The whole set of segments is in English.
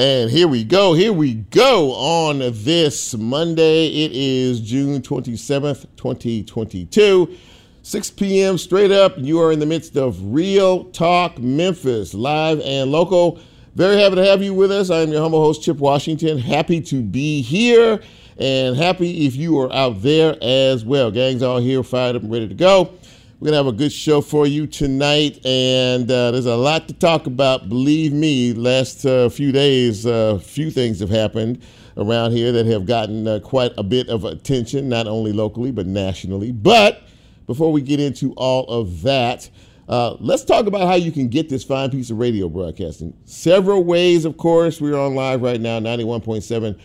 And here we go. Here we go on this Monday. It is June 27th, 2022. 6 p.m. straight up. You are in the midst of Real Talk Memphis, live and local. Very happy to have you with us. I am your humble host, Chip Washington. Happy to be here and happy if you are out there as well. Gang's all here, fired up and ready to go. We're going to have a good show for you tonight, and uh, there's a lot to talk about. Believe me, last uh, few days, a uh, few things have happened around here that have gotten uh, quite a bit of attention, not only locally, but nationally. But before we get into all of that, uh, let's talk about how you can get this fine piece of radio broadcasting. Several ways, of course. We're on live right now, 91.7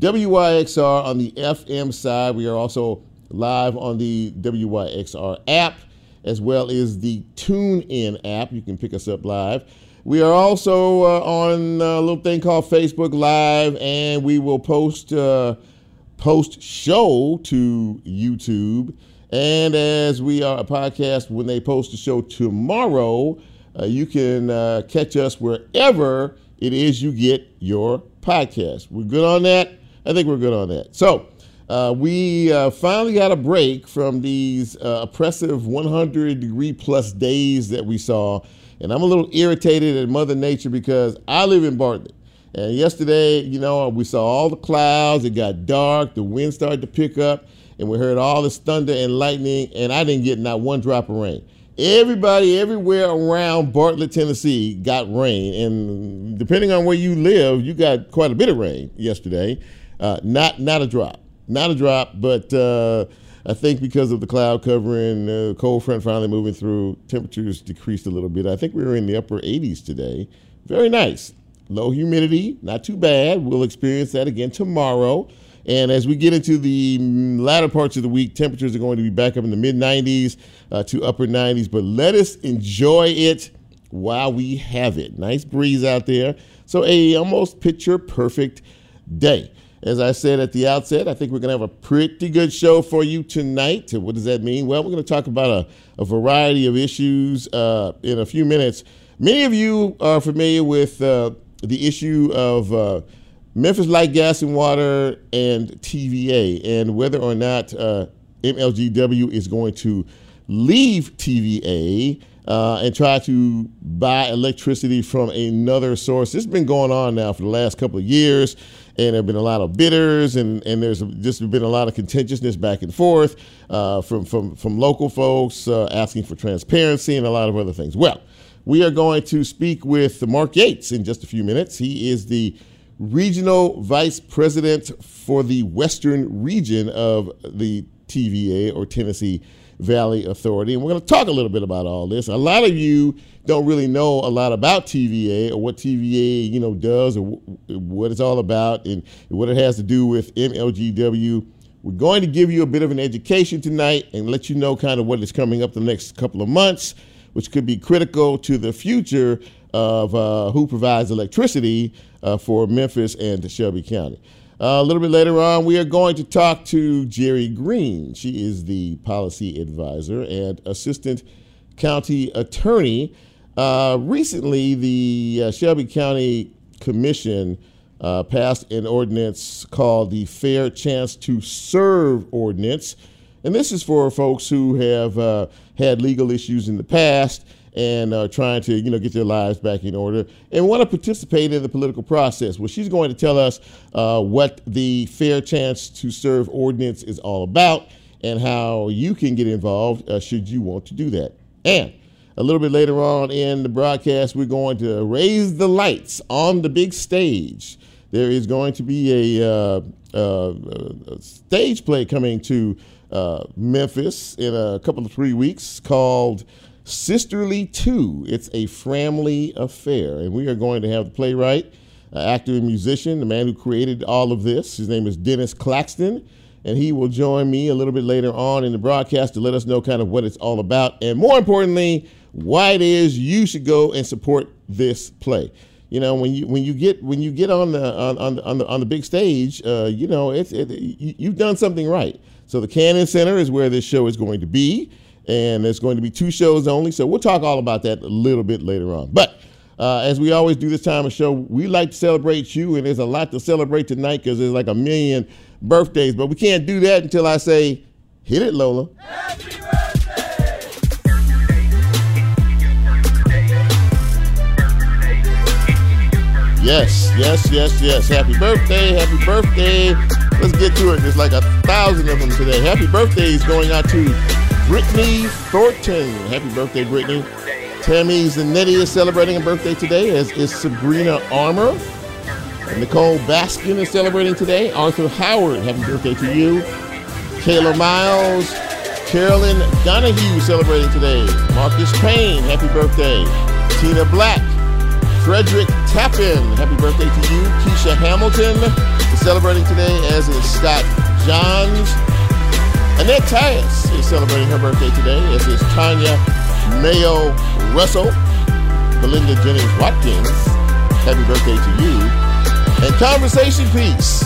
WYXR on the FM side. We are also live on the WYXR app as well as the TuneIn app. You can pick us up live. We are also uh, on a little thing called Facebook Live, and we will post uh, post show to YouTube. And as we are a podcast, when they post the show tomorrow, uh, you can uh, catch us wherever it is you get your podcast. We're good on that. I think we're good on that. So uh, we uh, finally got a break from these uh, oppressive 100 degree plus days that we saw. And I'm a little irritated at Mother Nature because I live in Bartlett. And yesterday, you know, we saw all the clouds, it got dark, the wind started to pick up, and we heard all this thunder and lightning, and I didn't get not one drop of rain. Everybody everywhere around Bartlett, Tennessee got rain. And depending on where you live, you got quite a bit of rain yesterday. Uh, not, not a drop not a drop, but uh, I think because of the cloud covering, uh, cold front finally moving through, temperatures decreased a little bit. I think we were in the upper 80s today. Very nice. Low humidity, not too bad. We'll experience that again tomorrow. And as we get into the latter parts of the week, temperatures are going to be back up in the mid 90s uh, to upper 90s. But let us enjoy it while we have it. Nice breeze out there. So, a almost picture perfect day. As I said at the outset, I think we're going to have a pretty good show for you tonight. What does that mean? Well, we're going to talk about a, a variety of issues uh, in a few minutes. Many of you are familiar with uh, the issue of uh, Memphis Light, Gas, and Water and TVA, and whether or not uh, MLGW is going to leave TVA. Uh, and try to buy electricity from another source. This has been going on now for the last couple of years and there have been a lot of bidders, and, and there's just been a lot of contentiousness back and forth uh, from, from, from local folks uh, asking for transparency and a lot of other things. Well, we are going to speak with Mark Yates in just a few minutes. He is the regional vice president for the western region of the TVA or Tennessee Valley Authority. And we're going to talk a little bit about all this. A lot of you don't really know a lot about TVA or what TVA, you know, does or what it's all about and what it has to do with MLGW. We're going to give you a bit of an education tonight and let you know kind of what is coming up the next couple of months, which could be critical to the future of uh, who provides electricity uh, for Memphis and Shelby County. Uh, a little bit later on, we are going to talk to Jerry Green. She is the policy advisor and assistant county attorney. Uh, recently, the uh, Shelby County Commission uh, passed an ordinance called the Fair Chance to Serve Ordinance. And this is for folks who have uh, had legal issues in the past and are trying to you know get their lives back in order and want to participate in the political process. Well, she's going to tell us uh, what the Fair Chance to Serve ordinance is all about and how you can get involved uh, should you want to do that. And a little bit later on in the broadcast, we're going to raise the lights on the big stage. There is going to be a, uh, uh, a stage play coming to uh, Memphis in a couple of three weeks called Sisterly 2. It's a family affair. And we are going to have the playwright, uh, actor, and musician, the man who created all of this. His name is Dennis Claxton. And he will join me a little bit later on in the broadcast to let us know kind of what it's all about. And more importantly, why it is you should go and support this play. You know, when you when you get when you get on the on on the on the, on the big stage, uh, you know, it's it, you, have done something right. So the Cannon Center is where this show is going to be and there's going to be two shows only. So we'll talk all about that a little bit later on. But Uh, as we always do this time of show, we like to celebrate you, and there's a lot to celebrate tonight because there's like a million birthdays. But we can't do that until I say, hit it, Lola. Yes, yes, yes, yes. Happy birthday, happy birthday. Let's get to it. There's like a thousand of them today. Happy birthday is going out to Brittany Thornton. Happy birthday, Brittany. Tammy Zanetti is celebrating a birthday today, as is Sabrina Armour. Nicole Baskin is celebrating today. Arthur Howard, happy birthday to you. Kayla Miles. Carolyn Donahue celebrating today. Marcus Payne, happy birthday. Tina Black. Frederick Tappan, happy birthday to you. Keisha Hamilton is celebrating today, as is Scott Johns. Annette Tyus is celebrating her birthday today, as is Tanya Mayo Russell. Belinda Jennings Watkins, happy birthday to you. And Conversation Piece,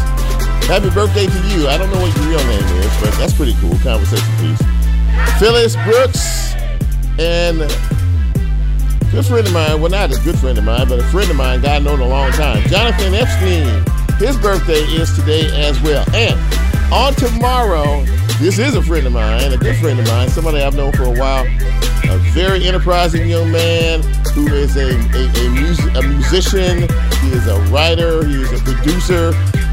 happy birthday to you. I don't know what your real name is, but that's pretty cool, Conversation Piece. Phyllis Brooks and good friend of mine, well, not a good friend of mine, but a friend of mine, guy known a long time, Jonathan Epstein. His birthday is today as well. And on tomorrow, this is a friend of mine, a good friend of mine, somebody I've known for a while, a very enterprising young man who is a, a, a, mus- a musician, he is a writer, he is a producer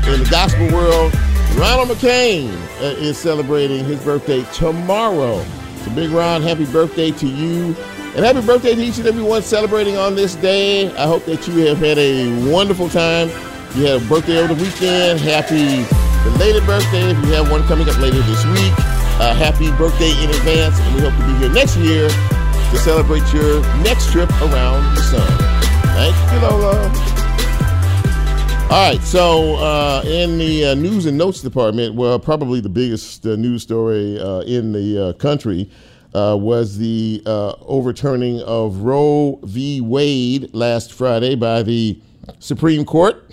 in the gospel world. Ronald McCain uh, is celebrating his birthday tomorrow. So, Big Ron, happy birthday to you. And happy birthday to each and every one celebrating on this day. I hope that you have had a wonderful time. You had a birthday over the weekend. Happy belated birthday if you have one coming up later this week. Uh, happy birthday in advance, and we hope to be here next year to celebrate your next trip around the sun. Thank you, Lola. All right, so uh, in the uh, news and notes department, well, probably the biggest uh, news story uh, in the uh, country uh, was the overturning of Roe v. Wade last Friday by the Supreme Court,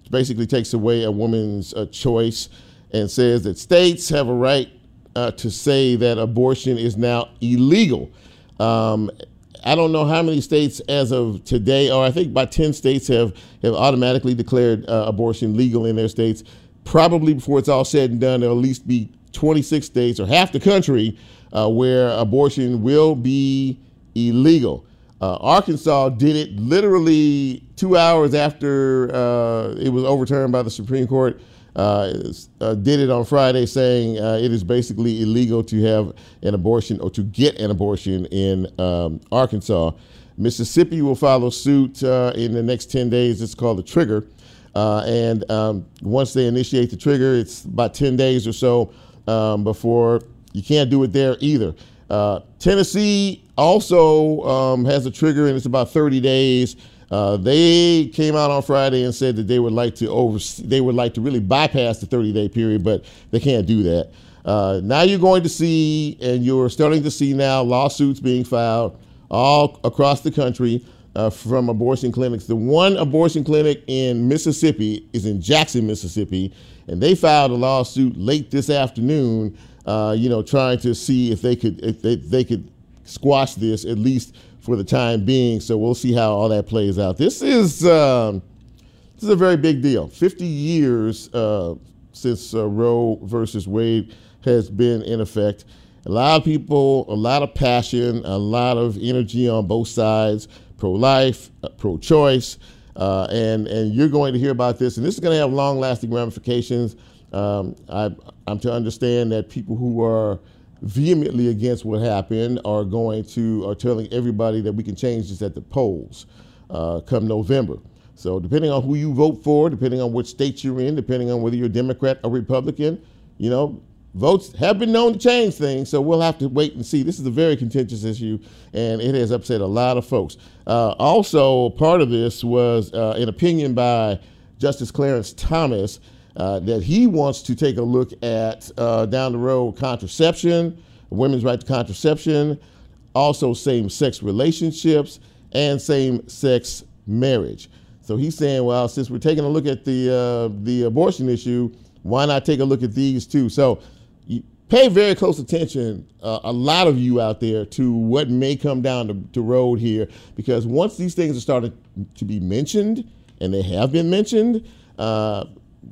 which basically takes away a woman's choice and says that states have a right to say that abortion is now illegal. Um, I don't know how many states as of today, or I think about 10 states have, have automatically declared uh, abortion legal in their states. Probably before it's all said and done, there'll at least be 26 states or half the country uh, where abortion will be illegal. Uh, Arkansas did it literally two hours after uh, it was overturned by the Supreme Court. Uh, uh, did it on Friday, saying it is basically illegal to have an abortion or to get an abortion in um, Arkansas. Mississippi will follow suit in the next 10 days. It's called the trigger. Uh, and um, once they initiate the trigger, it's about 10 days or so um, before you can't do it there either. Uh, Tennessee also um, has a trigger, and it's about 30 days. Uh, they came out on Friday and said that they would like to over they would like to really bypass the 30 day period, but they can't do that. Uh, now you're going to see, and you're starting to see now lawsuits being filed all across the country uh, from abortion clinics. The one abortion clinic in Mississippi is in Jackson, Mississippi, and they filed a lawsuit late this afternoon. Uh, you know, trying to see if they could if they, they could squash this at least for the time being. So we'll see how all that plays out. This is um, this is a very big deal. 50 years uh, since uh, Roe versus Wade has been in effect. A lot of people, a lot of passion, a lot of energy on both sides, pro-life, uh, pro-choice, uh, and and you're going to hear about this, and this is going to have long-lasting ramifications. Um, I, I'm to understand that people who are vehemently against what happened are going to are telling everybody that we can change this at the polls uh, come November. So depending on who you vote for, depending on which state you're in, depending on whether you're Democrat or Republican, you know, votes have been known to change things. So we'll have to wait and see. This is a very contentious issue, and it has upset a lot of folks. Uh, also, part of this was uh, an opinion by Justice Clarence Thomas uh, that he wants to take a look at uh, down the road contraception, women's right to contraception, also same sex relationships, and same sex marriage. So he's saying, well, since we're taking a look at the, uh, the abortion issue, why not take a look at these too? So pay very close attention, uh, a lot of you out there, to what may come down the, the road here, because once these things are started to be mentioned, and they have been mentioned, uh,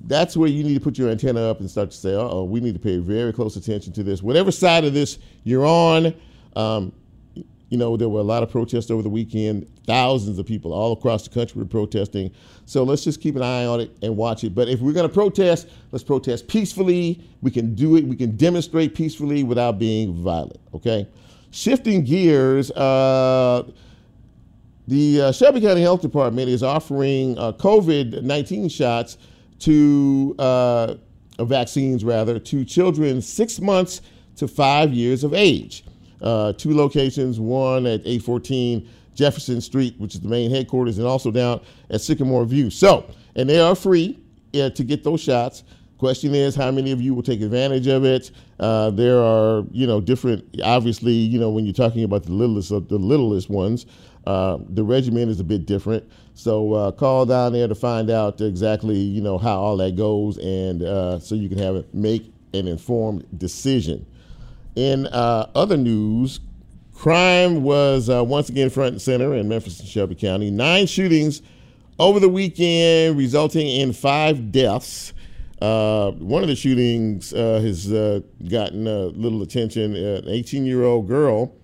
that's where you need to put your antenna up and start to say, oh, we need to pay very close attention to this. Whatever side of this you're on, um, you know, there were a lot of protests over the weekend. Thousands of people all across the country were protesting. So let's just keep an eye on it and watch it. But if we're going to protest, let's protest peacefully. We can do it. We can demonstrate peacefully without being violent. Okay. Shifting gears, uh, the uh, Shelby County Health Department is offering uh, COVID 19 shots to uh, vaccines, rather, to children six months to five years of age uh, two locations, one at 814 Jefferson Street, which is the main headquarters, and also down at Sycamore View. So, and they are free uh, to get those shots. Question is, how many of you will take advantage of it? Uh, there are, you know, different. Obviously, you know, when you're talking about the littlest of the littlest ones, uh, the regimen is a bit different. So uh, call down there to find out exactly, you know, how all that goes, and uh, so you can have it make an informed decision. In uh, other news, crime was uh, once again front and center in Memphis and Shelby County. Nine shootings over the weekend, resulting in five deaths. Uh, one of the shootings uh, has gotten a little attention. An 18 year old girl,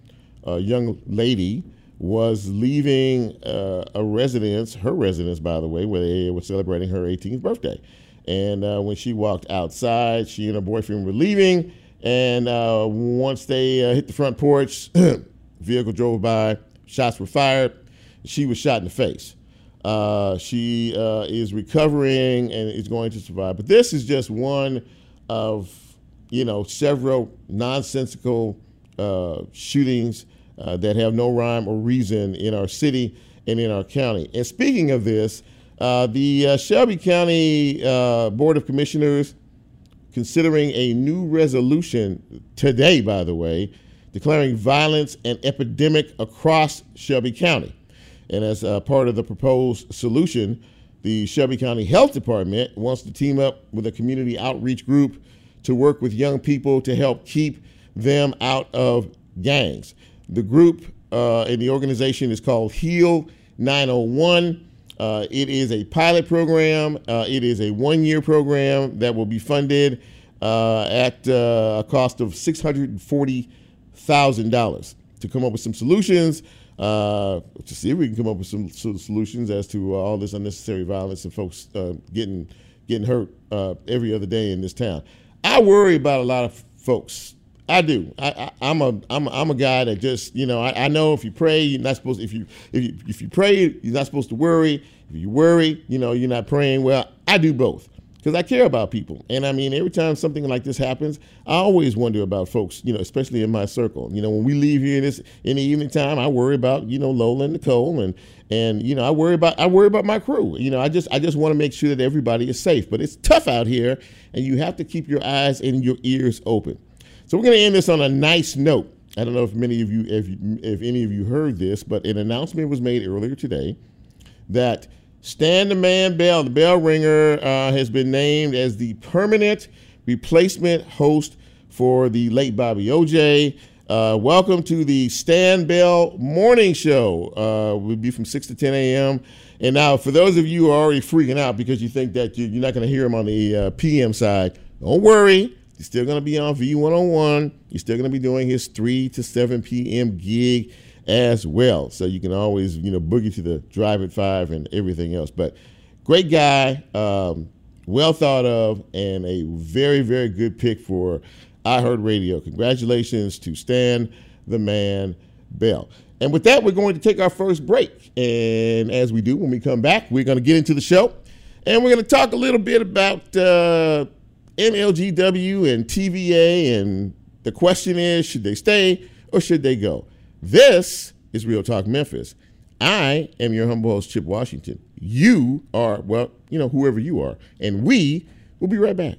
a young lady, was leaving uh, a residence, her residence, by the way, where they were celebrating her 18th birthday. And when she walked outside, she and her boyfriend were leaving and uh, once they uh, hit the front porch, vehicle drove by, shots were fired. She was shot in the face. Uh, she uh, is recovering and is going to survive. But this is just one of, you know, several nonsensical uh, shootings uh, that have no rhyme or reason in our city and in our county. And speaking of this, uh, the uh, Shelby County uh, Board of Commissioners considering a new resolution today, by the way, declaring violence an epidemic across Shelby County. And as a part of the proposed solution, the Shelby County Health Department wants to team up with a community outreach group to work with young people to help keep them out of gangs. The group uh, and the organization is called Heal 901. Uh, it is a pilot program. Uh, it is a one year program that will be funded uh, at uh, a cost of $640,000 to come up with some solutions. Uh, to see if we can come up with some, solutions as to all this unnecessary violence and folks getting getting hurt every other day in this town. I worry about a lot of folks I do. I, am a I'm a, I'm a guy that just you know I, I, know if you pray you're not supposed to, if you if you if you pray you're not supposed to worry. If you worry, you know you're not praying. Well, I do both because I care about people. And I mean, every time something like this happens, I always wonder about folks. You know, especially in my circle. You know, when we leave here this in the evening time, I worry about you know Lola and Nicole and and you know I worry about I worry about my crew. You know, I just I just want to make sure that everybody is safe. But it's tough out here, and you have to keep your eyes and your ears open. So we're going to end this on a nice note. I don't know if many of you, if, if any of you heard this, but an announcement was made earlier today that Stan the Man Bell, the bell ringer, uh, has been named as the permanent replacement host for the late Bobby O'Jay. Uh, welcome to the Stan Bell Morning Show. Uh, we'll be from 6 to 10 a.m. And now, for those of you who are already freaking out because you think that you're not going to hear him on the uh, PM side, don't worry. He's still going to be on V101. He's still going to be doing his 3 to 7 p.m. gig as well. So you can always, you know, boogie to the drive at 5 and everything else. But great guy, um, well thought of, and a very, very good pick for iHeartRadio. Congratulations to Stan the Man Bell. And with that, we're going to take our first break. And as we do, when we come back, we're going to get into the show. And we're going to talk a little bit about uh, MLGW and TVA, and the question is should they stay or should they go? This is Real Talk Memphis. I am your humble host, Chip Washington. You are, well, you know, whoever you are. And we will be right back.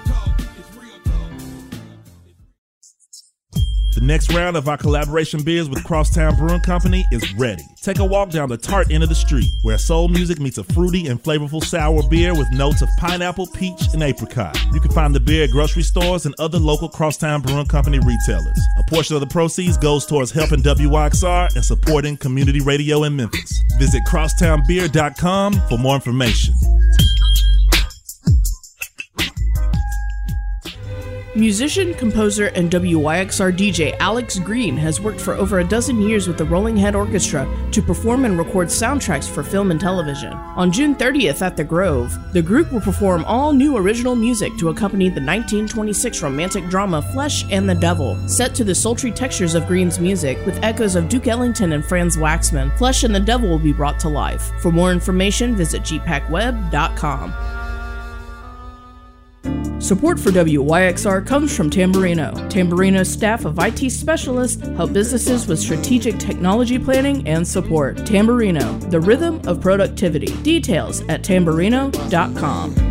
The next round of our collaboration beers with Crosstown Brewing Company is ready. Take a walk down the tart end of the street, where soul music meets a fruity and flavorful sour beer with notes of pineapple, peach, and apricot. You can find the beer at grocery stores and other local Crosstown Brewing Company retailers. A portion of the proceeds goes towards helping WYXR and supporting community radio in Memphis. Visit crosstownbeer.com for more information. Musician, composer, and WYXR DJ Alex Greene has worked for over a dozen years with the Rolling Head Orchestra to perform and record soundtracks for film and television. On June 30th at the Grove, the group will perform all new original music to accompany the 1926 romantic drama Flesh and the Devil, set to the sultry textures of Greene's music with echoes of Duke Ellington and Franz Waxman. Flesh and the Devil will be brought to life. For more information, visit gpacweb.com. Support for WYXR comes from Tamburino. Tamburino's staff of IT specialists help businesses with strategic technology planning and support. Tamburino, the rhythm of productivity. Details at tamburino.com.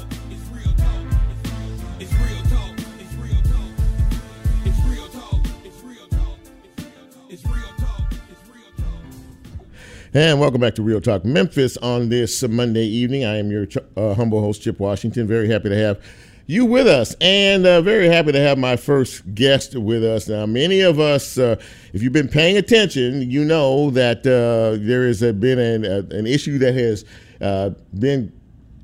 And welcome back to Real Talk Memphis on this Monday evening. I am your uh, humble host, Chip Washington. Very happy to have you with us, and uh, very happy to have my first guest with us. Now, many of us, uh, if you've been paying attention, you know that uh, there has been an, an, issue that has uh, been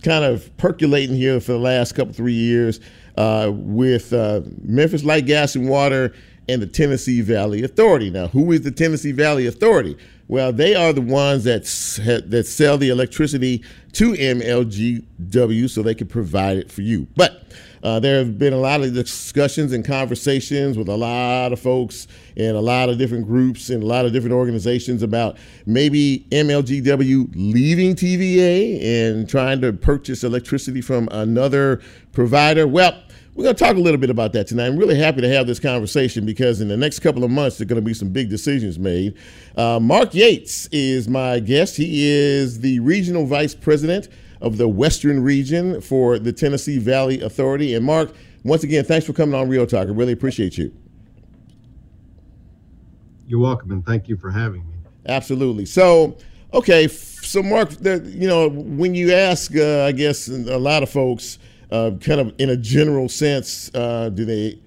kind of percolating here for the last couple, three years uh, with Memphis Light, Gas, and Water and the Tennessee Valley Authority. Now, who is the Tennessee Valley Authority? Well, they are the ones that that sell the electricity to MLGW so they can provide it for you. But uh, there have been a lot of discussions and conversations with a lot of folks and a lot of different groups and a lot of different organizations about maybe MLGW leaving TVA and trying to purchase electricity from another provider. Well, we're going to talk a little bit about that tonight. I'm really happy to have this conversation because in the next couple of months, there are going to be some big decisions made. Uh, Mark Yates is my guest. He is the regional vice president of the Western region for the Tennessee Valley Authority. And Mark, once again, thanks for coming on Real Talk. I really appreciate you. You're welcome, and thank you for having me. Absolutely. So, okay, so Mark, you know, when you ask, uh, I guess, a lot of folks, uh, kind of in a general sense, uh, do they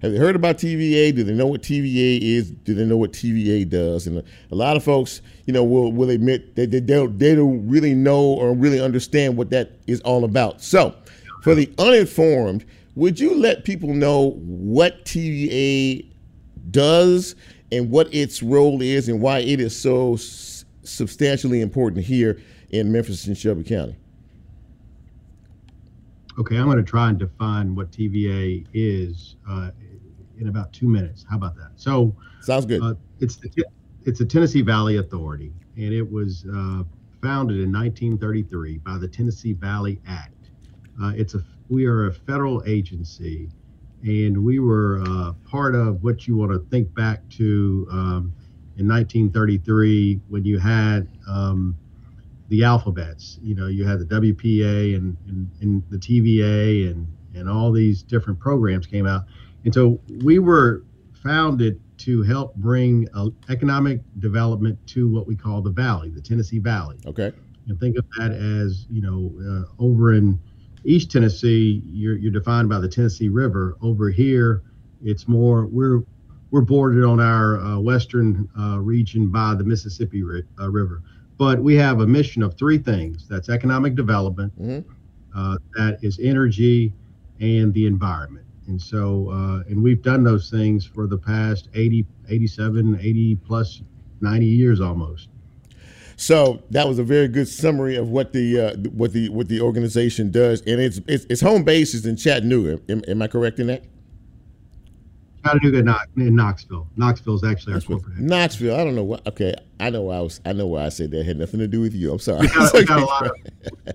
have they heard about TVA? Do they know what TVA is? Do they know what TVA does? And a, lot of folks, you know, will will admit that they don't they don't really know or really understand what that is all about. So, for the uninformed, would you let people know what TVA does and what its role is and why it is so substantially important here in Memphis and Shelby County? Okay, I'm going to try and define what TVA is uh, in about two minutes. How about that? So, sounds good. Uh, it's the, it's the Tennessee Valley Authority, and it was uh, founded in 1933 by the Tennessee Valley Act. Uh, it's a we are a federal agency, and we were uh, part of what you want to think back to um, in 1933 when you had. Um, the alphabets. You know, you had the WPA and, and, and, the TVA and, and all these different programs came out. And so we were founded to help bring uh, economic development to what we call the valley, the Tennessee Valley. Okay. And think of that as, you know, uh, over in East Tennessee, you're, you're defined by the Tennessee River. Over here, it's more, we're we're bordered on our uh, western uh, region by the Mississippi ri- uh, River. But we have a mission of three things that's economic development, Mm-hmm. uh, that is energy, and the environment. And so, uh, and we've done those things for the past 80, 87, 80 plus 90 years almost. So that was a very good summary of what the uh, what the what the organization does, and its its, its home base is in Chattanooga. Am, am I correct in that? Chattanooga, Knox, in Knoxville. Knoxville is actually our corporate. Knoxville. I don't know what. Okay, I know why I was. I know why I said that it had nothing to do with you. I'm sorry. We got, we got a lot of,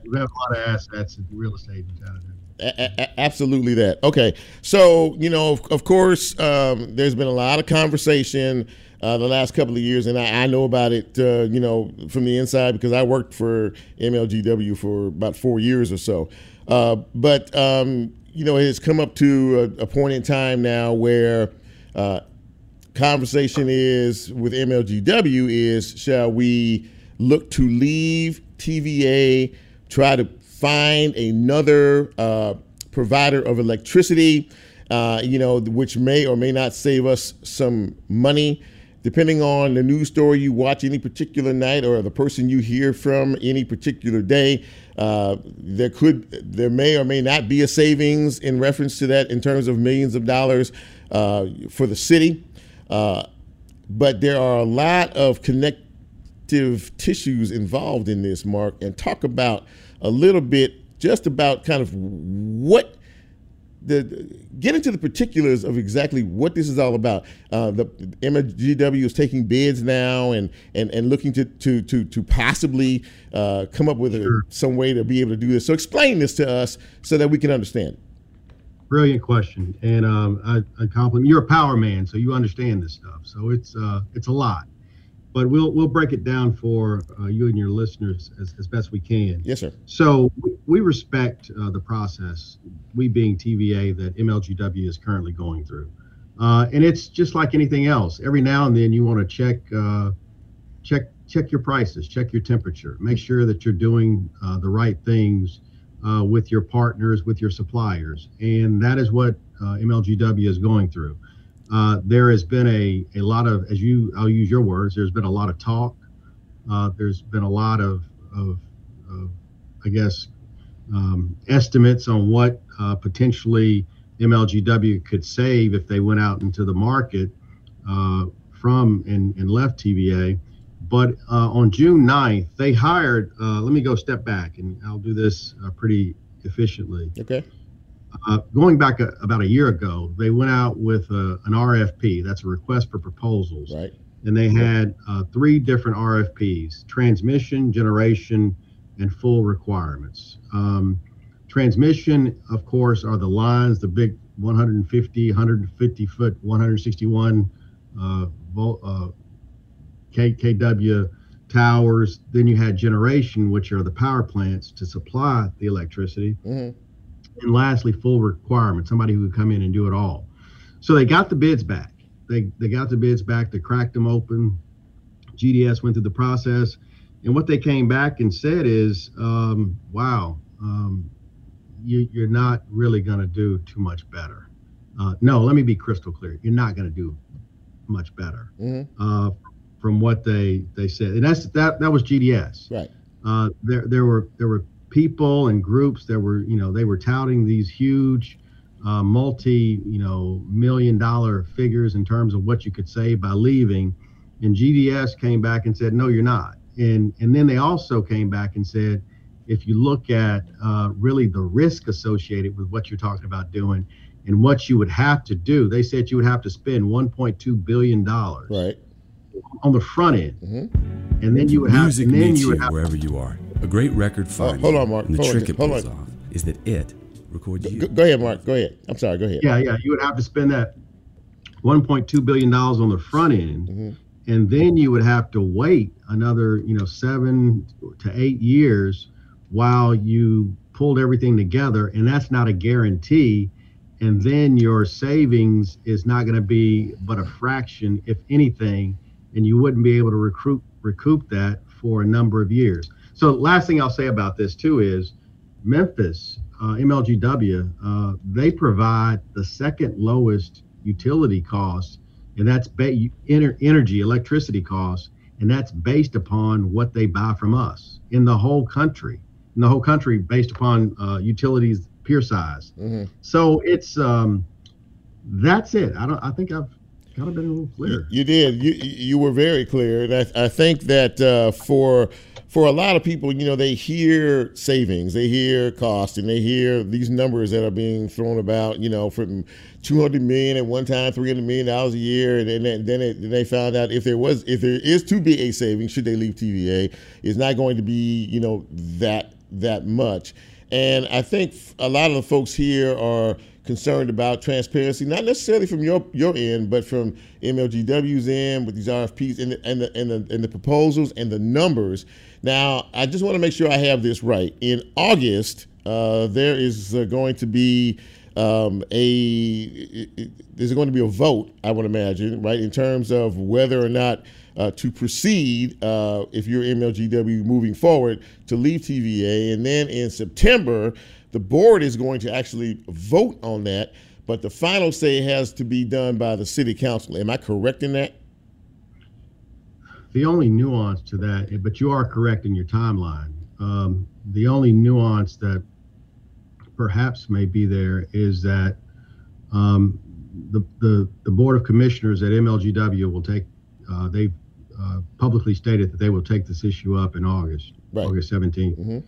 we have a lot of assets in real estate in Chattanooga. A- a- absolutely that. Okay, so you know, of, of course, um, there's been a lot of conversation uh, the last couple of years, and I, I know about it, uh, you know, from the inside because I worked for MLGW for about four years or so. Uh, but um, you know, it's come up to a, a point in time now where uh, conversation is with MLGW is shall we look to leave TVA, try to find another uh, provider of electricity, uh, you know, which may or may not save us some money. Depending on the news story you watch any particular night or the person you hear from any particular day, uh, there could, there may or may not be a savings in reference to that in terms of millions of dollars uh, for the city. Uh, but there are a lot of connective tissues involved in this, Mark, and talk about a little bit just about kind of what the get into the particulars of exactly what this is all about. Uh, the MGW is taking bids now and and, and looking to to to to possibly uh, come up with a, some way to be able to do this. So explain this to us so that we can understand. Brilliant question, and um, I, I compliment you're a power man, so you understand this stuff. So it's uh, it's a lot, but we'll we'll break it down for uh, you and your listeners as, as best we can. Yes, sir. So we- we respect uh, the process, we being TVA, that MLGW is currently going through. Uh, and it's just like anything else. Every now and then you want to check, uh, check, check your prices, check your temperature, make sure that you're doing uh, the right things uh, with your partners, with your suppliers, and that is what uh, MLGW is going through. Uh, there has been a, a lot of, as you, I'll use your words, there's been a lot of talk. Uh, there's been a lot of, of, of I guess, um, estimates on what uh, potentially MLGW could save if they went out into the market uh, from and, and left TVA. But uh, on June 9th, they hired, uh, let me go step back and I'll do this uh, pretty efficiently. Okay. Uh, going back a, about a year ago, they went out with uh, an RFP. That's a request for proposals Right. and they had uh, three different RFPs: transmission, generation, and full requirements. Um, transmission, of course, are the lines, the big 150, 150 foot, 161 uh, volt, uh, K, KW towers. Then you had generation, which are the power plants to supply the electricity. hmm And lastly, full requirement, somebody who could come in and do it all. So they got the bids back. They, they got the bids back, they cracked them open. GDS went through the process. And what they came back and said is, um, wow, um, you, you're not really going to do too much better. Uh, no, let me be crystal clear. You're not going to do much better hmm uh, from what they, they said. And that's that that was GDS Right. uh, there there were there were people and groups that were you know they were touting these huge uh, multi you know million dollar figures in terms of what you could save by leaving and GDS came back and said no you're not and and then they also came back and said if you look at uh, really the risk associated with what you're talking about doing and what you would have to do they said you would have to spend 1.2 billion dollars Right. On the front end hmm and then you would have Music meets you you have wherever you are. A great record finds hold on, Mark. And the Hold on, it hold pulls on. off is that it records you. Go, go ahead, Mark. Go ahead. I'm sorry. Go ahead. Yeah, yeah. You would have to spend that 1.2 billion dollars on the front end, Mhm. and then you would have to wait another, you know, seven to eight years while you pulled everything together, and that's not a guarantee. And then your savings is not going to be but a fraction, if anything, and you wouldn't be able to recruit recoup that for a number of years. So, last thing I'll say about this too is Memphis, uh, MLGW, uh, they provide the second lowest utility costs and that's ba- ener- energy, electricity costs, and that's based upon what they buy from us in the whole country. In the whole country, based upon uh, utilities peer size. Mm-hmm. So it's um, that's it. I don't. I think I've kind of been a little clear. You did. You you were very clear, and I, I think that uh, for for a lot of people, you know, they hear savings, they hear cost, and they hear these numbers that are being thrown about, you know, from 200 million at one time, 300 million dollars a year, and then then, it, then they found out if there was if there is to be a saving, should they leave TVA, it's not going to be, you know, that that much. And I think a lot of the folks here are concerned about transparency, not necessarily from your your end, but from MLGW's end with these RFPs and the, and the, and the, and the proposals and the numbers. Now, I just want to make sure I have this right. In August, uh, there is uh, going to be um, a there's going to be a vote. I would imagine, right, in terms of whether or not uh, to proceed uh, if you're MLGW moving forward to leave TVA, and then in September the board is going to actually vote on that. But the final say has to be done by the city council. Am I correct in that? The only nuance to that, but you are correct in your timeline. Um, the only nuance that perhaps may be there is that um, the, the the board of commissioners at MLGW will take uh, they've uh, publicly stated that they will take this issue up in August, Right. August 17th. Mm-hmm.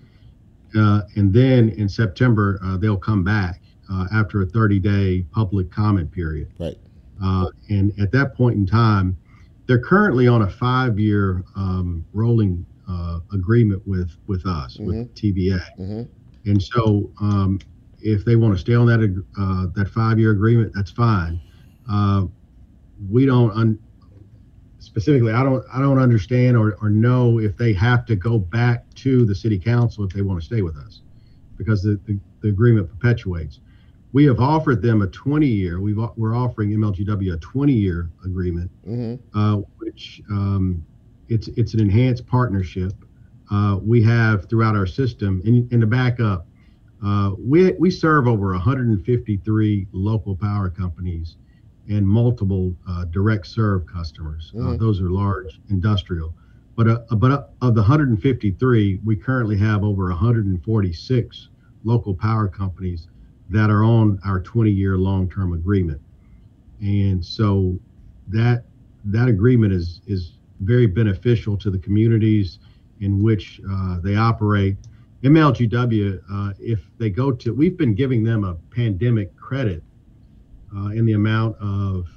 Uh, and then in September, uh, they'll come back uh, after a 30 day public comment period. Right. Uh, and at that point in time, they're currently on a five year um, rolling uh, agreement with, with us, with TVA. Mm-hmm. And so um, if they want to stay on that, uh, that five year agreement, that's fine. Uh, we don't, un- specifically, I don't, I don't understand or, or know if they have to go back to the city council if they want to stay with us because the, the, the agreement perpetuates. We have offered them a 20 year, We've we're offering MLGW a 20 year agreement, Mm-hmm. uh, which um, it's, it's an enhanced partnership. Uh, we have throughout our system, and, and to back up, uh, we, we serve over 153 local power companies and multiple uh, direct serve customers. Uh, Mhm. those are large industrial. But, uh, but uh, of the 153, we currently have over 146 local power companies that are on our 20 year long term agreement. And so that that agreement is is very beneficial to the communities in which uh, they operate. MLGW, uh, if they go to, we've been giving them a pandemic credit uh, in the amount of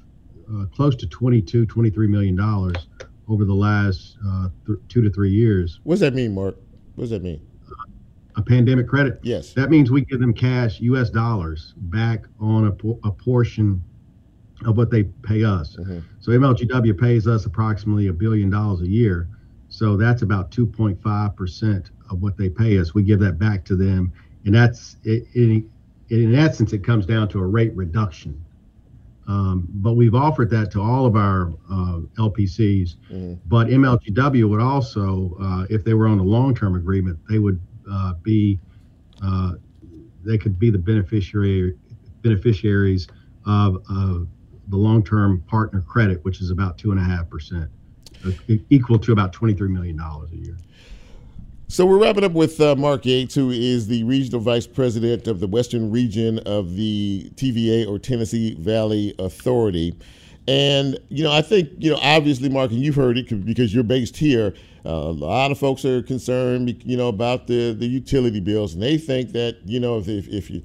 uh, close to 22, 23 million dollars over the last uh, th- two to three years. What does that mean, Mark? What does that mean? A pandemic credit. Yes. That means we give them cash, U.S. dollars, back on a, a portion of what they pay us. Mhm. So MLGW pays us approximately a billion dollars a year. So that's about 2.5 percent of what they pay us. We give that back to them, and that's it, it, in essence, it comes down to a rate reduction. Um, but we've offered that to all of our uh, LPCs. Mhm. But MLGW would also, uh, if they were on a long-term agreement, they would uh, be, uh, they could be the beneficiary beneficiaries of, of the long-term partner credit, which is about two and a half percent, uh, equal to about twenty-three million dollars a year. So we're wrapping up with uh, Mark Yates, who is the regional vice president of the Western region of the TVA or Tennessee Valley Authority. And you know, I think you know, obviously, Mark, and you've heard it because you're based here. Uh, a lot of folks are concerned, you know, about the the utility bills, and they think that you know, if if, you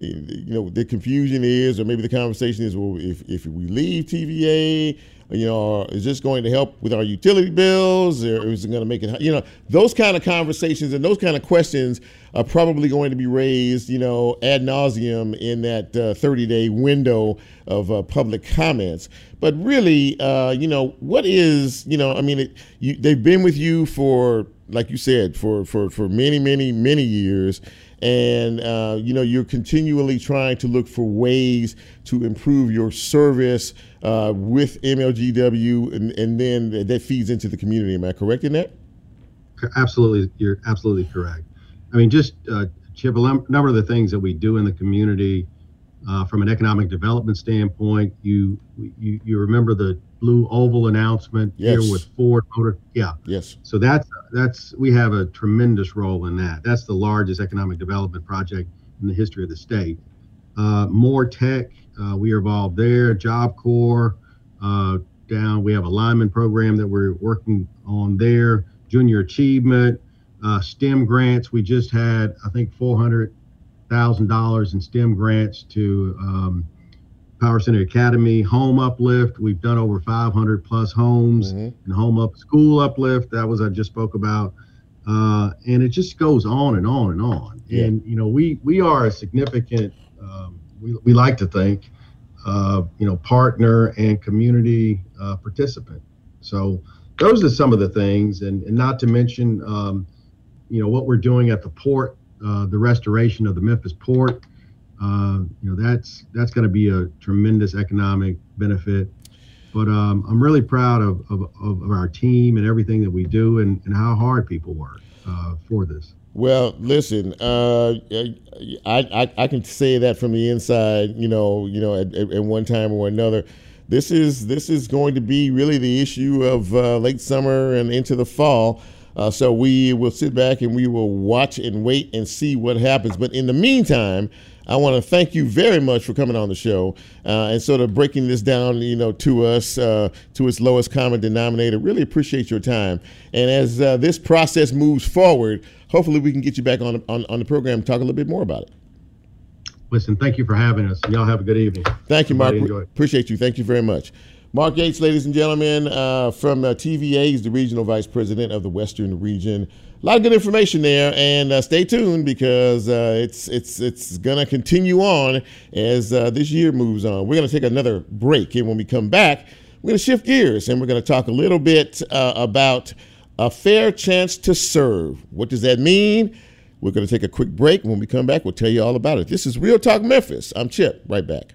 you know the confusion is, or maybe the conversation is, well, if if we leave TVA, you know, is this going to help with our utility bills, or is it going to make it, you know, those kind of conversations and those kind of questions are probably going to be raised, you know, ad nauseum in that 30 day window of uh, public comments. But really, uh, you know, what is, you know, I mean, it, you, they've been with you for, like you said, for for for many, many, many years and uh, you know you're continually trying to look for ways to improve your service uh, with MLGW, and, and then that feeds into the community. Am I correct in that? Absolutely, you're absolutely correct. I mean, just uh, Chip, a number of the things that we do in the community Uh, from an economic development standpoint, you, you you remember the BlueOval announcement Yes. here with Ford Motor. Yeah. Yes. So that's that's we have a tremendous role in that. That's the largest economic development project in the history of the state. Uh, more tech, uh, we are involved there. Job Corps uh, down. We have a lineman program that we're working on there. Junior achievement, uh, STEM grants. We just had I think four hundred thousand dollars in STEM grants to um, Power Center Academy. Home uplift. We've done over 500 plus homes Mhm. and home up school uplift that was i just spoke about uh, and it just goes on and on and on Yeah. and you know we we are a significant um, we, we like to think uh, you know partner and community uh, participant. So those are some of the things and, and not to mention um, you know what we're doing at the port uh, the restoration of the memphis port. Uh, you know that's that's going to be a tremendous economic benefit. But um, I'm really proud of, of, of our team and everything that we do and, and how hard people work uh, for this. Well, listen, uh, I, I I can say that from the inside. You know, you know, at, at one time or another, this is this is going to be really the issue of uh, late summer and into the fall. Uh, so we will sit back and we will watch and wait and see what happens. But in the meantime, I want to thank you very much for coming on the show uh, and sort of breaking this down, you know, to us uh, to its lowest common denominator. Really appreciate your time. And as uh, this process moves forward, hopefully we can get you back on on, on the program and talk a little bit more about it. Listen, thank you for having us. Y'all have a good evening. Thank you, Mark. Appreciate you. Thank you very much. Mark Gates, ladies and gentlemen, uh, from uh, TVA, he's the regional vice president of the Western region. A lot of good information there, and uh, stay tuned because uh, it's it's it's gonna continue on as uh, this year moves on. We're gonna take another break, and when we come back, we're gonna shift gears and we're gonna talk a little bit uh, about a fair chance to serve. What does that mean? We're gonna take a quick break. When we come back, we'll tell you all about it. This is Real Talk Memphis. I'm Chip. Right back.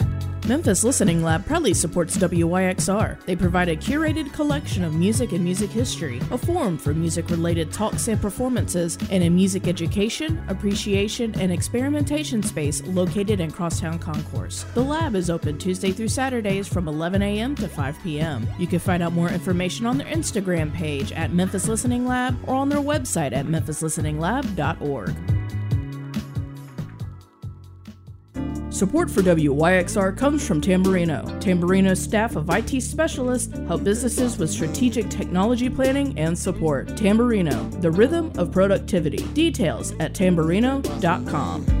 Memphis Listening Lab proudly supports WYXR. They provide a curated collection of music and music history, a forum for music related talks and performances, and a music education, appreciation, and experimentation space located in Crosstown Concourse. The lab is open Tuesday through Saturdays from 11 a.m. to 5 p.m. You can find out more information on their Instagram page at Memphis Listening Lab or on their website at memphislisteninglab.org. Support for WYXR comes from Tamburino. Tamburino's staff of IT specialists help businesses with strategic technology planning and support. Tamburino, the rhythm of productivity. Details at tamburino.com.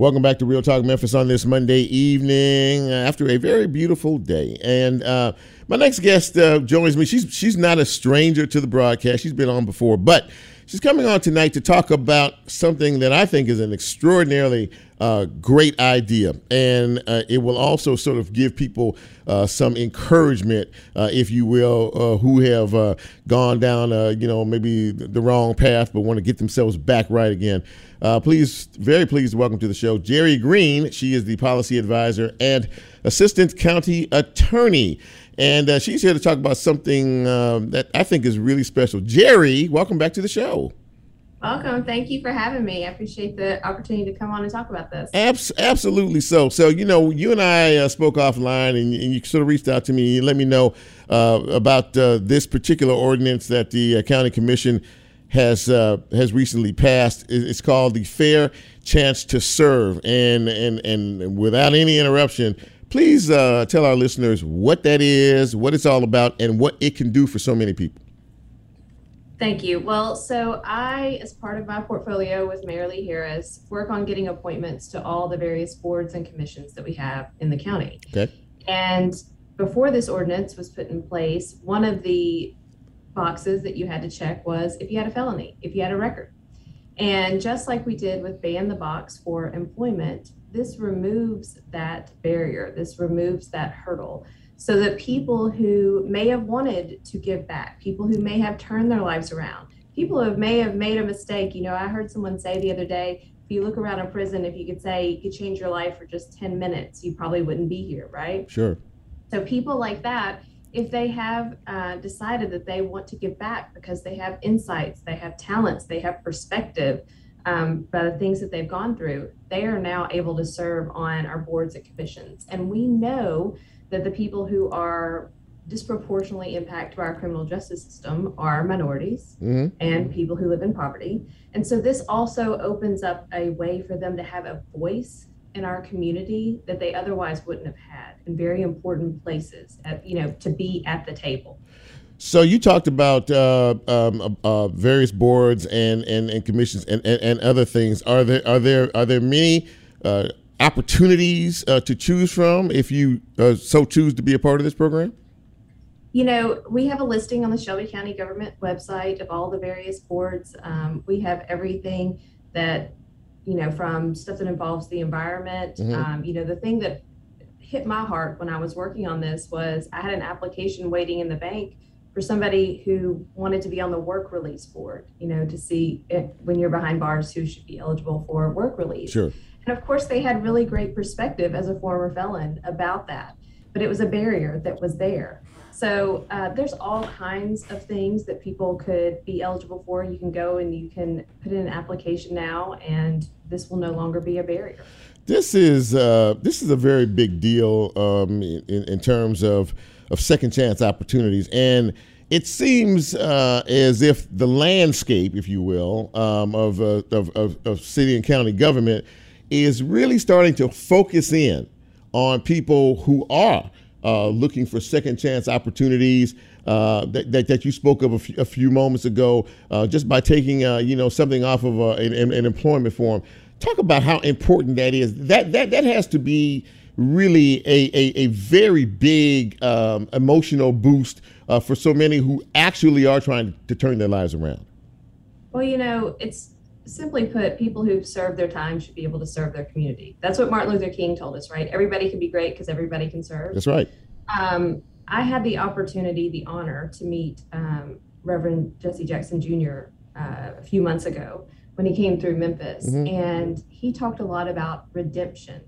Welcome back to Real Talk Memphis on this Monday evening uh, after a very beautiful day. And uh, my next guest uh, joins me. She's she's not a stranger to the broadcast. She's been on before, but She's coming on tonight to talk about something that I think is an extraordinarily uh, great idea, and uh, it will also sort of give people uh, some encouragement, if you will, who have gone down, you know, maybe the wrong path, but want to get themselves back right again. Please, very pleased to welcome to the show Jerri Green. She is the policy advisor and assistant county attorney. And she's here to talk about something that I think is really special. Jerry, welcome back to the show. Welcome. Thank you for having me. I appreciate the opportunity to come on and talk about this. Abs- absolutely so. So, you know, you and I uh, spoke offline and, and, you sort of reached out to me and let me know uh, about uh, this particular ordinance that the uh, county commission has uh, has recently passed. It's called the Fair Chance to Serve. And, and, and without any interruption, please uh, tell our listeners what that is, what it's all about, and what it can do for so many people. Thank you. Well, so I, as part of my portfolio with Mayor Lee Harris, work on getting appointments to all the various boards and commissions that we have in the county. Okay. And before this ordinance was put in place, one of the boxes that you had to check was if you had a felony, if you had a record. And just like we did with ban the box for employment, this removes that barrier, this removes that hurdle so that people who may have wanted to give back, people who may have turned their lives around, people who may have made a mistake. You know, I heard someone say the other day, if you look around a prison, if you could say you could change your life for just 10 minutes, you probably wouldn't be here, right? Sure. So people like that, if they have uh, decided that they want to give back because they have insights, they have talents, they have perspective, um, by the things that they've gone through, they are now able to serve on our boards and commissions. And we know that the people who are disproportionately impacted by our criminal justice system are minorities mm-hmm. and people who live in poverty. And so this also opens up a way for them to have a voice in our community that they otherwise wouldn't have had in very important places, at, you know, to be at the table. So you talked about uh, um, uh, various boards and, and, and commissions and, and, and, other things. Are there are there are there many uh, opportunities uh, to choose from if you uh, so choose to be a part of this program? You know, we have a listing on the Shelby County government website of all the various boards. Um, we have everything that, you know, from stuff that involves the environment. Mm-hmm. Um, you know, the thing that hit my heart when I was working on this was I had an application waiting in the bank for somebody who wanted to be on the work release board, you know, to see if, when you're behind bars who should be eligible for work release. Sure. And of course, they had really great perspective as a former felon about that, but it was a barrier that was there. So uh, there's all kinds of things that people could be eligible for. You can go and you can put in an application now, and this will no longer be a barrier. This is uh, this is a very big deal um, in, in terms of of second chance opportunities, and it seems uh, as if the landscape, if you will, um, of, uh, of, of, of city and county government is really starting to focus in on people who are uh, looking for second chance opportunities uh, that, that, that, you spoke of a, f- a few moments ago, uh, just by taking uh, you know something off of uh, an, an, employment form. Talk about how important that is. That that that has to be really a, a, a very big um, emotional boost uh, for so many who actually are trying to turn their lives around. Well, you know, it's simply put, people who've served their time should be able to serve their community. That's what Martin Luther King told us, right? Everybody can be great because everybody can serve. That's right. Um, I had the opportunity, the honor to meet um, Reverend Jesse Jackson Jr. Uh, a few months ago when he came through Memphis. Mm-hmm. And he talked a lot about redemption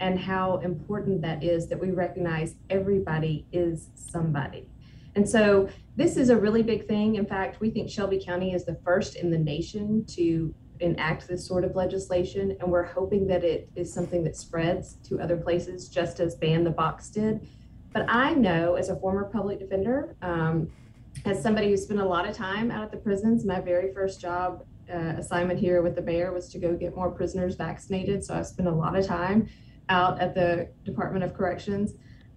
and how important that is that we recognize everybody is somebody. And so this is a really big thing. In fact, we think Shelby County is the first in the nation to enact this sort of legislation, and we're hoping that it is something that spreads to other places, just as Ban the Box did. But I know, as a former public defender, um, as somebody who spent a lot of time out at the prisons, my very first job uh, assignment here with the mayor was to go get more prisoners vaccinated. So I spent a lot of time out at the Department of Corrections.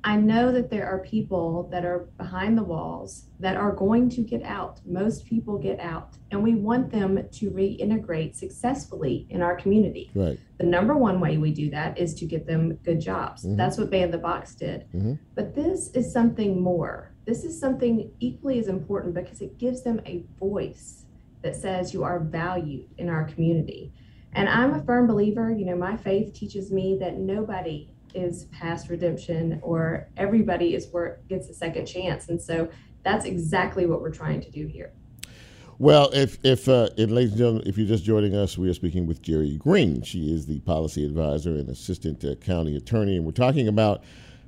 I know that there are people that are behind the walls that are going to get out. Most people get out, and we want them to reintegrate successfully in our community. Right. The number one way we do that is to get them good jobs. Mm-hmm. That's what Ban the Box did. Mm-hmm. But this is something more. This is something equally as important because it gives them a voice that says you are valued in our community. And I'm a firm believer, you know, my faith teaches me that nobody is past redemption or everybody is where gets a second chance. And so that's exactly what we're trying to do here. Well, if if, uh, if ladies and gentlemen, if you're just joining us, we are speaking with Jerri Green. She is the policy advisor and assistant uh, county attorney, and we're talking about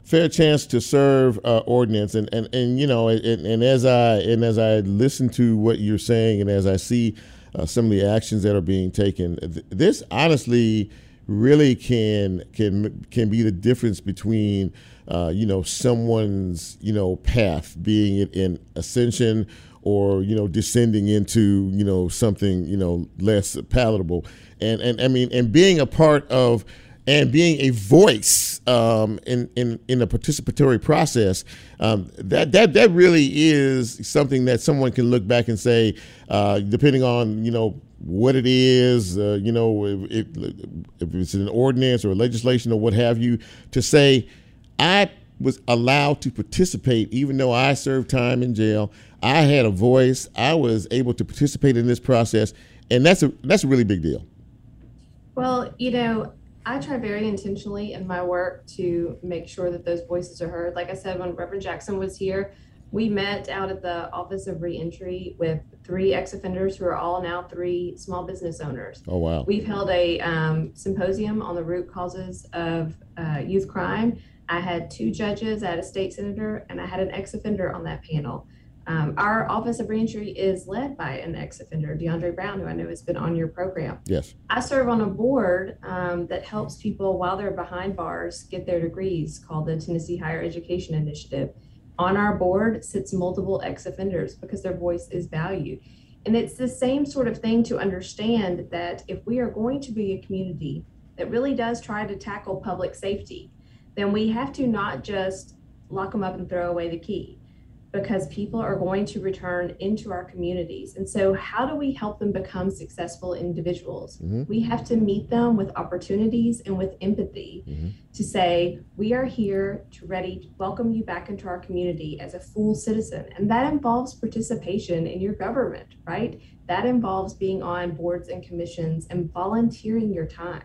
fair chance to serve uh, ordinance. And, and and you know, and, and, as I and as I listen to what you're saying, and as I see uh, some of the actions that are being taken, th- this honestly really can can can be the difference between uh, you know someone's you know path being it in ascension or you know descending into you know something you know less palatable. And and I mean and being a part of and being a voice um, in, in in a participatory process um, that that that really is something that someone can look back and say uh, depending on you know what it is uh, you know if, if it's an ordinance or legislation or what have you to say I was allowed to participate even though I served time in jail I had a voice. I was able to participate in this process, and that's a that's a really big deal. Well, you know, I try very intentionally in my work to make sure that those voices are heard. Like I said, when Reverend Jackson was here, we met out at the Office of Reentry with three ex-offenders who are all now three small business owners. Oh wow! We've held a um, symposium on the root causes of uh, youth crime. I had two judges, I had a state senator, and I had an ex-offender on that panel. Um, our Office of Reentry is led by an ex offender, DeAndre Brown, who I know has been on your program. Yes. I serve on a board um, that helps people while they're behind bars get their degrees called the Tennessee Higher Education Initiative. On our board sits multiple ex offenders because their voice is valued. And it's the same sort of thing to understand that if we are going to be a community that really does try to tackle public safety, then we have to not just lock them up and throw away the key because people are going to return into our communities. And so, how do we help them become successful individuals? Mm-hmm. We have to meet them with opportunities and with empathy mm-hmm. to say, we are here to ready to welcome you back into our community as a full citizen. And that involves participation in your government, right? That involves being on boards and commissions and volunteering your time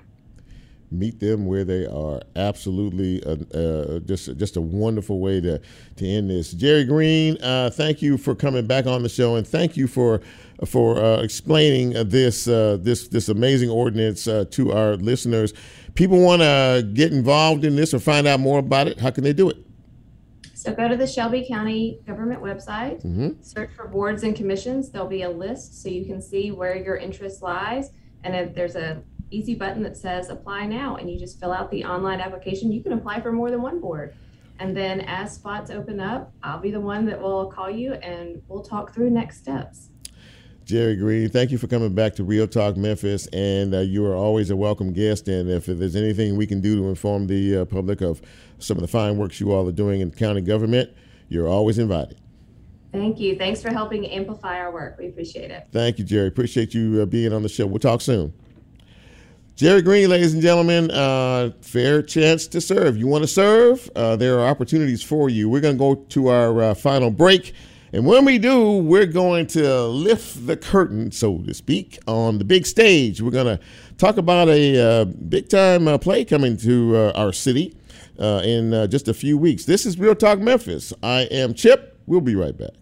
meet them where they are. Absolutely, uh, uh, just just a wonderful way to to end this. Jerri Green, uh, thank you for coming back on the show, and thank you for for uh, explaining this uh, this this amazing ordinance uh, to our listeners. People want to get involved in this or find out more about it. How can they do it? So go to the Shelby County government website, mm-hmm. search for boards and commissions. There'll be a list so you can see where your interest lies. And if there's a easy button that says apply now and you just fill out the online application. You can apply for more than one board. And then as spots open up, I'll be the one that will call you and we'll talk through next steps. Jerri Green, thank you for coming back to Real Talk Memphis, and uh, you are always a welcome guest. And if there's anything we can do to inform the uh, public of some of the fine works you all are doing in county government, you're always invited. Thank you. Thanks for helping amplify our work. We appreciate it. Thank you, Jerri. Appreciate you uh, being on the show. We'll talk soon. Jerri Green, ladies and gentlemen, uh, fair chance to serve. You want to serve? Uh, there are opportunities for you. We're going to go to our uh, final break. And when we do, we're going to lift the curtain, so to speak, on the big stage. We're going to talk about a uh, big time uh, play coming to uh, our city in just a few weeks. This is Real Talk Memphis. I am Chip. We'll be right back.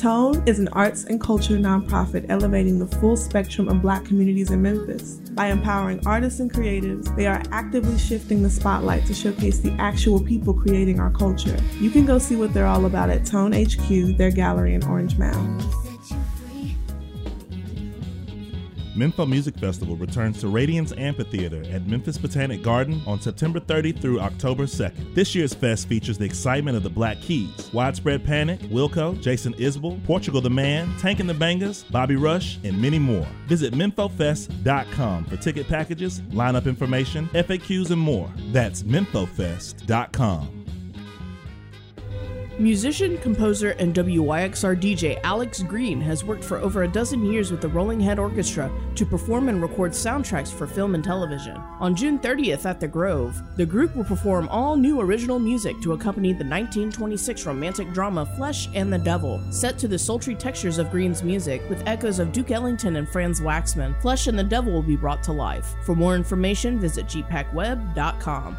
Tone is an arts and culture nonprofit elevating the full spectrum of black communities in Memphis. By empowering artists and creatives, they are actively shifting the spotlight to showcase the actual people creating our culture. You can go see what they're all about at Tone HQ, their gallery in Orange Mound. Mempho Music Festival returns to Radians Amphitheater at Memphis Botanic Garden on September 30th through October 2nd. This year's fest features the excitement of the Black Keys, Widespread Panic, Wilco, Jason Isbell, Portugal the Man, Tank and the Bangas, Bobby Rush, and many more. Visit MemphoFest.com for ticket packages, lineup information, FAQs, and more. That's MemphoFest.com. Musician, composer, and WYXR DJ Alex Greene has worked for over a dozen years with the Rolling Head Orchestra to perform and record soundtracks for film and television. On June 30th at the Grove, the group will perform all new original music to accompany the 1926 romantic drama Flesh and the Devil, set to the sultry textures of Greene's music with echoes of Duke Ellington and Franz Waxman. Flesh and the Devil will be brought to life. For more information, visit gpacweb.com.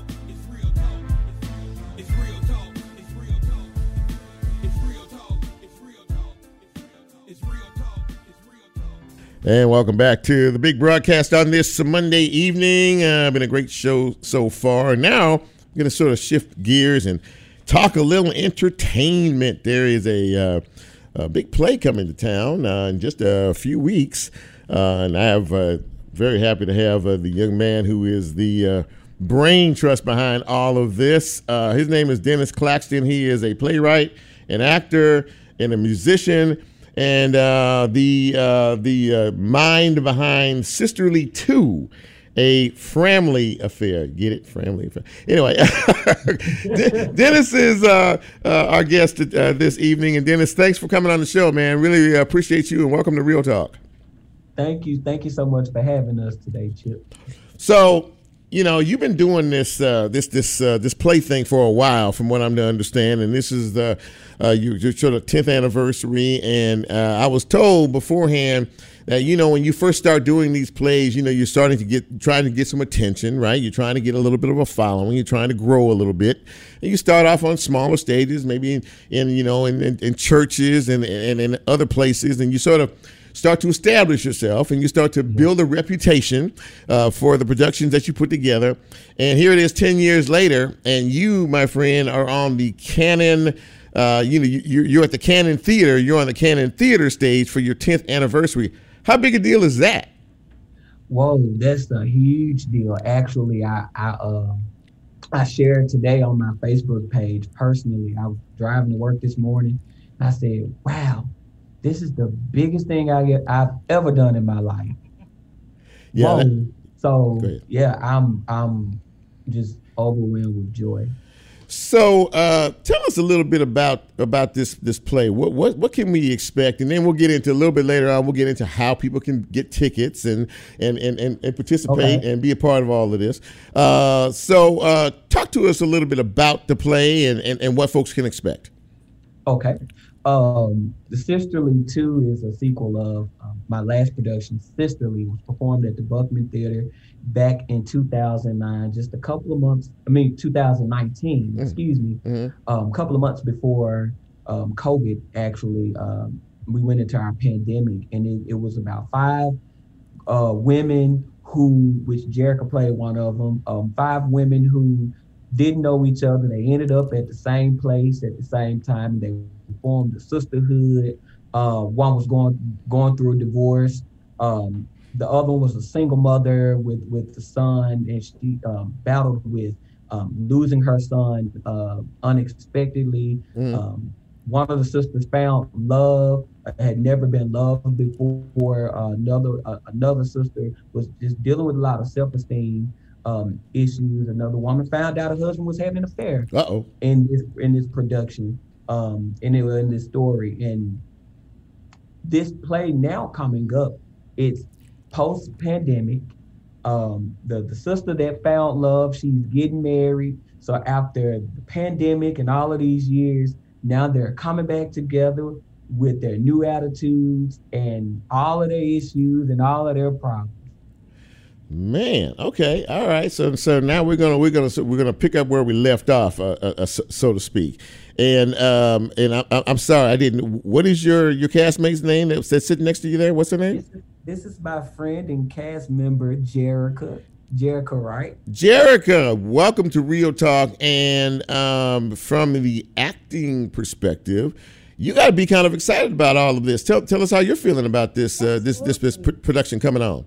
And welcome back to the big broadcast on this Monday evening. Uh, been a great show so far. Now, I'm going to sort of shift gears and talk a little entertainment. There is a, uh, a big play coming to town uh, in just a few weeks. Uh, and I have uh, very happy to have uh, the young man who is the brain trust behind all of this. his name is Dennis Claxton. He is a playwright, an actor, and a musician and uh, the uh, the uh, mind behind Sisterly Two, a family affair. Get it, family affair. Anyway, Dennis is uh, uh, our guest uh, this evening, and Dennis, thanks for coming on the show, man. Really appreciate you, and welcome to Real Talk. Thank you, thank you so much for having us today, Chip. So you know, you've been doing this uh, this this uh, this play thing for a while, from what I'm to understand, and this is the uh, your, your sort of 10th anniversary. And uh, I was told beforehand that you know when you first start doing these plays, you know you're starting to get trying to get some attention, right? You're trying to get a little bit of a following. You're trying to grow a little bit. And you start off on smaller stages, maybe in, in you know in, in, in churches and, and in other places, and you sort of start to establish yourself and you start to build a reputation uh, for the productions that you put together. And here it is 10 years later, and you, my friend, are on the Cannon. Uh, you know, you, you're at the Cannon Theater. You're on the Cannon Theater stage for your 10th anniversary. How big a deal is that? Whoa, that's a huge deal. Actually, I I uh, I shared today on my Facebook page personally. I was driving to work this morning. I said, "Wow, this is the biggest thing I get I've ever done in my life. Yeah. That, so yeah, I'm I'm just overwhelmed with joy. So uh, tell us a little bit about about this this play. What what what can we expect? And then we'll get into a little bit later on. We'll get into how people can get tickets and and and, and, and participate okay. and be a part of all of this. Uh, so uh, talk to us a little bit about the play and, and, and what folks can expect. Okay. Um, the Sisterly 2 is a sequel of um, my last production, Sisterly, was performed at the Buckman Theater back in 2009, just a couple of months, I mean, 2019, mm. excuse me, mm-hmm. um, a couple of months before um, COVID actually, um, we went into our pandemic, and it, it was about five uh, women who, which Jerica played one of them, um, five women who didn't know each other. They ended up at the same place at the same time. And they formed a sisterhood. Uh, one was going going through a divorce. Um, the other one was a single mother with with the son, and she um, battled with um, losing her son uh, unexpectedly. Mm. Um, one of the sisters found love, had never been loved before. Uh, another uh, another sister was just dealing with a lot of self esteem um, issues. Another woman found out her husband was having an affair. Uh-oh. In this in this production, um, in in this story, and this play now coming up, it's post pandemic. Um, the the sister that found love, she's getting married. So after the pandemic and all of these years, now they're coming back together with their new attitudes and all of their issues and all of their problems. Man, okay, all right. So, so now we're gonna we're gonna we're gonna pick up where we left off, uh, uh, uh so to speak. And um, and I, am sorry, I didn't. What is your your castmate's name that's sitting next to you there? What's her name? This is, this is my friend and cast member Jerica. Jerica, right? Jerica, welcome to Real Talk. And um, from the acting perspective, you got to be kind of excited about all of this. Tell tell us how you're feeling about this uh, this this, this production coming on.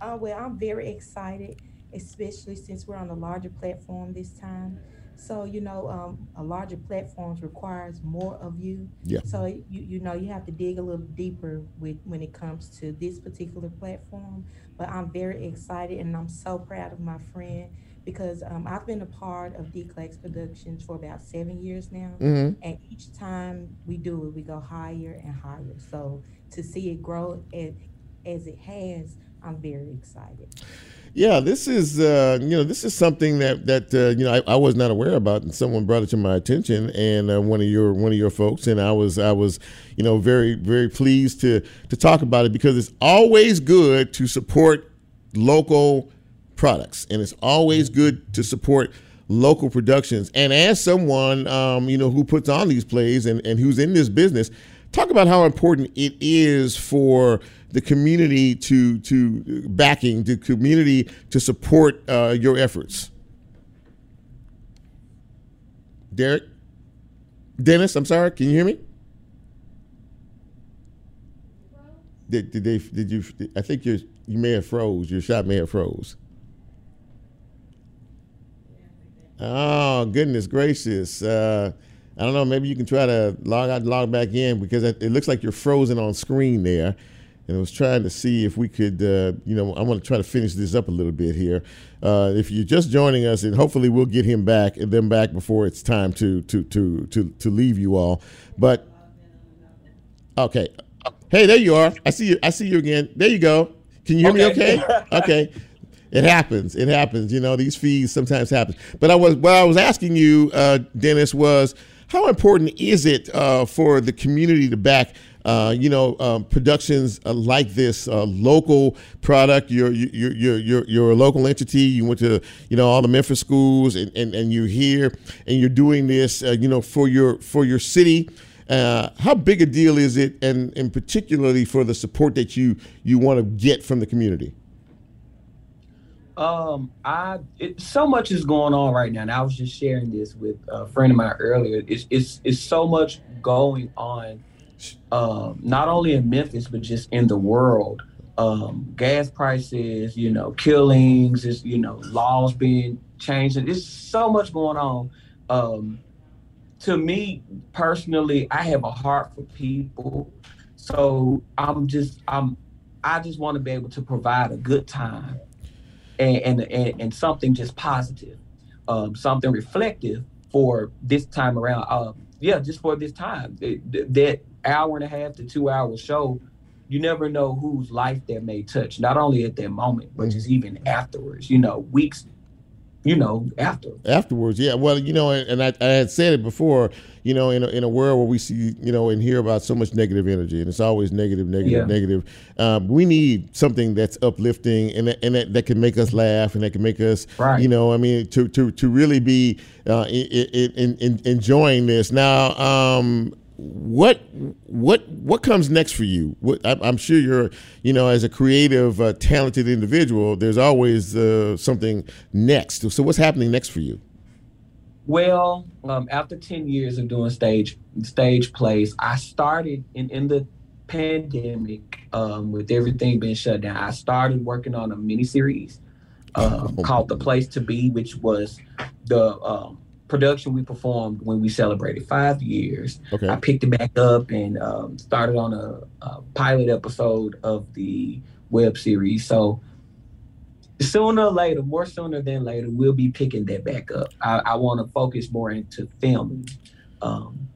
Uh, well, I'm very excited, especially since we're on a larger platform this time. So you know, um, a larger platforms requires more of you. Yeah. So you you know you have to dig a little deeper with when it comes to this particular platform. But I'm very excited, and I'm so proud of my friend because um, I've been a part of D-Clax Productions for about seven years now, mm-hmm. and each time we do it, we go higher and higher. So to see it grow as, as it has, I'm very excited. Yeah, this is uh, you know this is something that that uh, you know I, I, was not aware about, and someone brought it to my attention, and uh, one of your one of your folks, and I was I was you know very very pleased to to talk about it because it's always good to support local products, and it's always good to support local productions. And as someone um, you know who puts on these plays and and who's in this business, talk about how important it is for the community to to backing the community to support uh, your efforts. Derek, Dennis, I'm sorry. Can you hear me? Did, did they? Did you? I think you you may have froze. Your shot may have froze. Oh goodness gracious! Uh, I don't know. Maybe you can try to log out, log back in because it, it looks like you're frozen on screen there and I was trying to see if we could, uh, you know, I want to try to finish this up a little bit here. Uh, if you're just joining us, and hopefully we'll get him back and them back before it's time to to to to to leave you all. But okay, hey, there you are. I see you. I see you again. There you go. Can you hear okay. me? Okay. okay. It happens. It happens. You know, these fees sometimes happen. But I was what I was asking you, uh, Dennis, was how important is it uh, for the community to back uh, you know, um, productions uh, like this, uh, local product. You're, you're, you're, you're, you're a local entity. You went to, you know, all the Memphis schools and, and, and you're here and you're doing this, uh, you know, for your, for your city. Uh, how big a deal is it, and, and particularly for the support that you, you want to get from the community? Um, I it, so much is going on right now, and I was just sharing this with a friend of mine earlier. It's it's it's so much going on um, not only in Memphis but just in the world. Um, gas prices, you know, killings, is you know, laws being changed, and there's so much going on. Um, to me personally, I have a heart for people, so I'm just I'm I just want to be able to provide a good time and and and, something just positive, um, something reflective for this time around. Uh, yeah, just for this time. That hour and a half to two hour show, you never know whose life that may touch, not only at that moment, but just even afterwards, you know, weeks, you know, after. Afterwards, yeah. Well, you know, and I, I had said it before, you know, in a, in a world where we see, you know, and hear about so much negative energy, and it's always negative, negative, yeah. negative. Um, we need something that's uplifting and that, and that, that, can make us laugh and that can make us, right. you know, I mean, to to to really be uh, in, in, in enjoying this. Now, um, what what what comes next for you? What, I'm sure you're, you know, as a creative, uh, talented individual, there's always uh, something next. So what's happening next for you? Well, um, after ten years of doing stage stage plays, I started in in the pandemic um, with everything being shut down. I started working on a mini series um, oh. called "The Place to Be," which was the um, production we performed when we celebrated five years. Okay. I picked it back up and um, started on a, a, pilot episode of the web series. So sooner or later, more sooner than later, we'll be picking that back up. I, I want to focus more into filming. Um,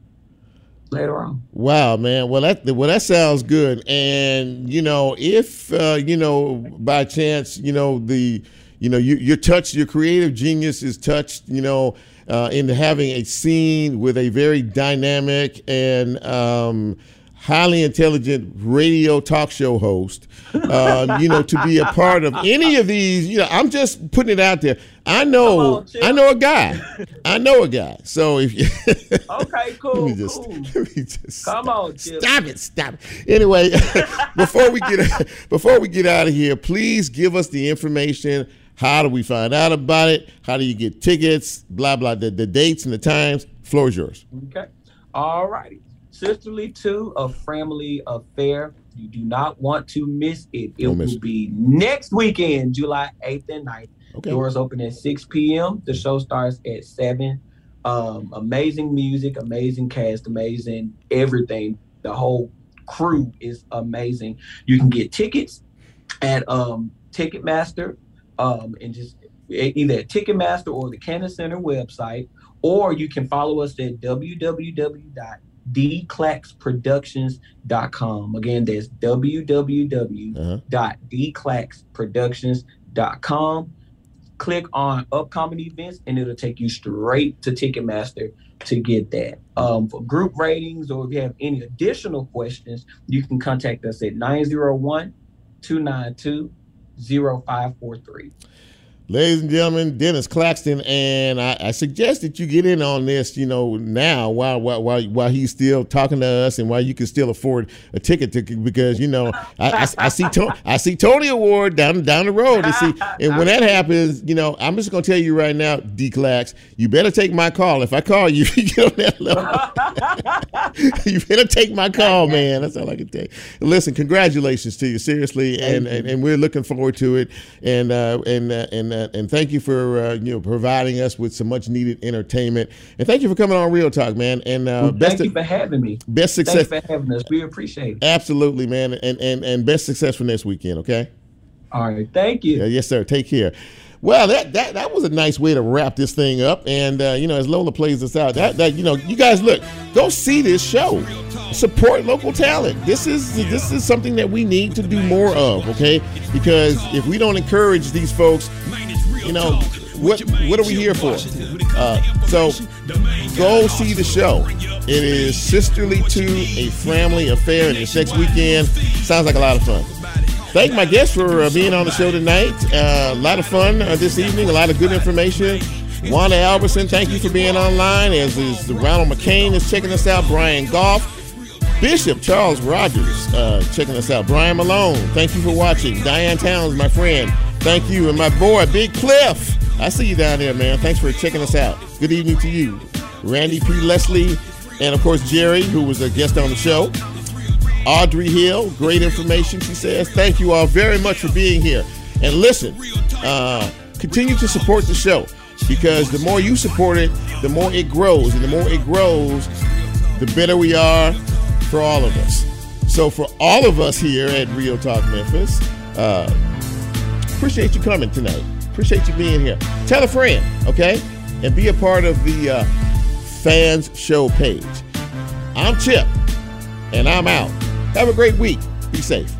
later on. Wow, man. Well, that well that sounds good. And you know, if uh, you know by chance, you know the you know you, your touch, your creative genius is touched. You know, uh, into having a scene with a very dynamic and um, highly intelligent radio talk show host, um, you know, to be a part of any of these. You know, I'm just putting it out there. I know, on, I know a guy. I know a guy. So if you Okay, cool. let me just, cool. let me just Come on, Chip. Stop it! Stop it! Anyway, before we get before we get out of here, please give us the information. How do we find out about it? How do you get tickets? Blah blah. The, the dates and the times. Floor is yours. Okay. All righty. Sisterly 2, a family affair. You do not want to miss it. It Don't will be next weekend, July 8th and 9th. Okay. Doors open at 6 p.m. The show starts at 7. Um, amazing music, amazing cast, amazing everything. The whole crew is amazing. You can get tickets at um, Ticketmaster um, and just either at Ticketmaster or the Cannon Center website, or you can follow us at www.dclaxproductions.com. Again, that's www.dclaxproductions.com. Click on upcoming events, and it'll take you straight to Ticketmaster to get that. Um, for group ratings, or if you have any additional questions, you can contact us at 901 292 0543. Ladies and gentlemen, Dennis Claxton, and I, I suggest that you get in on this, you know, now while while while, while he's still talking to us, and while you can still afford a ticket to because you know I, I, I see Tony, I see Tony Award down down the road. You see, and when that happens, you know, I'm just gonna tell you right now, D Clax, you better take my call. If I call you, you get on that level. you better take my call, man. That's all I can tell you. Listen, congratulations to you, seriously, and, and and we're looking forward to it. And uh, and uh, and uh, and thank you for uh, you know providing us with some much needed entertainment. And thank you for coming on Real Talk, man. And uh, Well, best thank you for having me. best Thank success. you for having us. We appreciate it. Absolutely, man. And and and best success for next weekend. Okay. All right. Thank you. Yeah, yes, sir. Take care. Well, that, that that was a nice way to wrap this thing up. And uh, you know, as Lola plays us out, that that you know, you guys look, go see this show. Support local talent. This is this is something that we need to do more of. Okay, because if we don't encourage these folks, you know, what what are we here for? Uh, so go see the show. It is Sisterly 2, a family affair, and it's next weekend. Sounds like a lot of fun. Thank my guests for uh, being on the show tonight. Uh, a lot of fun uh, this evening, a lot of good information. Wanda Alberson, thank you for being online. As is Ronald McCain is checking us out. Brian Goff. Bishop Charles Rogers uh, checking us out. Brian Malone, thank you for watching. Diane Towns, my friend, thank you. And my boy, Big Cliff, I see you down there, man. Thanks for checking us out. Good evening to you. Randy P. Leslie, and of course, Jerri, who was a guest on the show. Audrey Hill, great information, she says. Thank you all very much for being here. And listen, uh, continue to support the show because the more you support it, the more it grows. And the more it grows, the better we are for all of us. So, for all of us here at Real Talk Memphis, uh, appreciate you coming tonight. Appreciate you being here. Tell a friend, okay? And be a part of the uh, fans show page. I'm Chip, and I'm out. Have a great week. Be safe.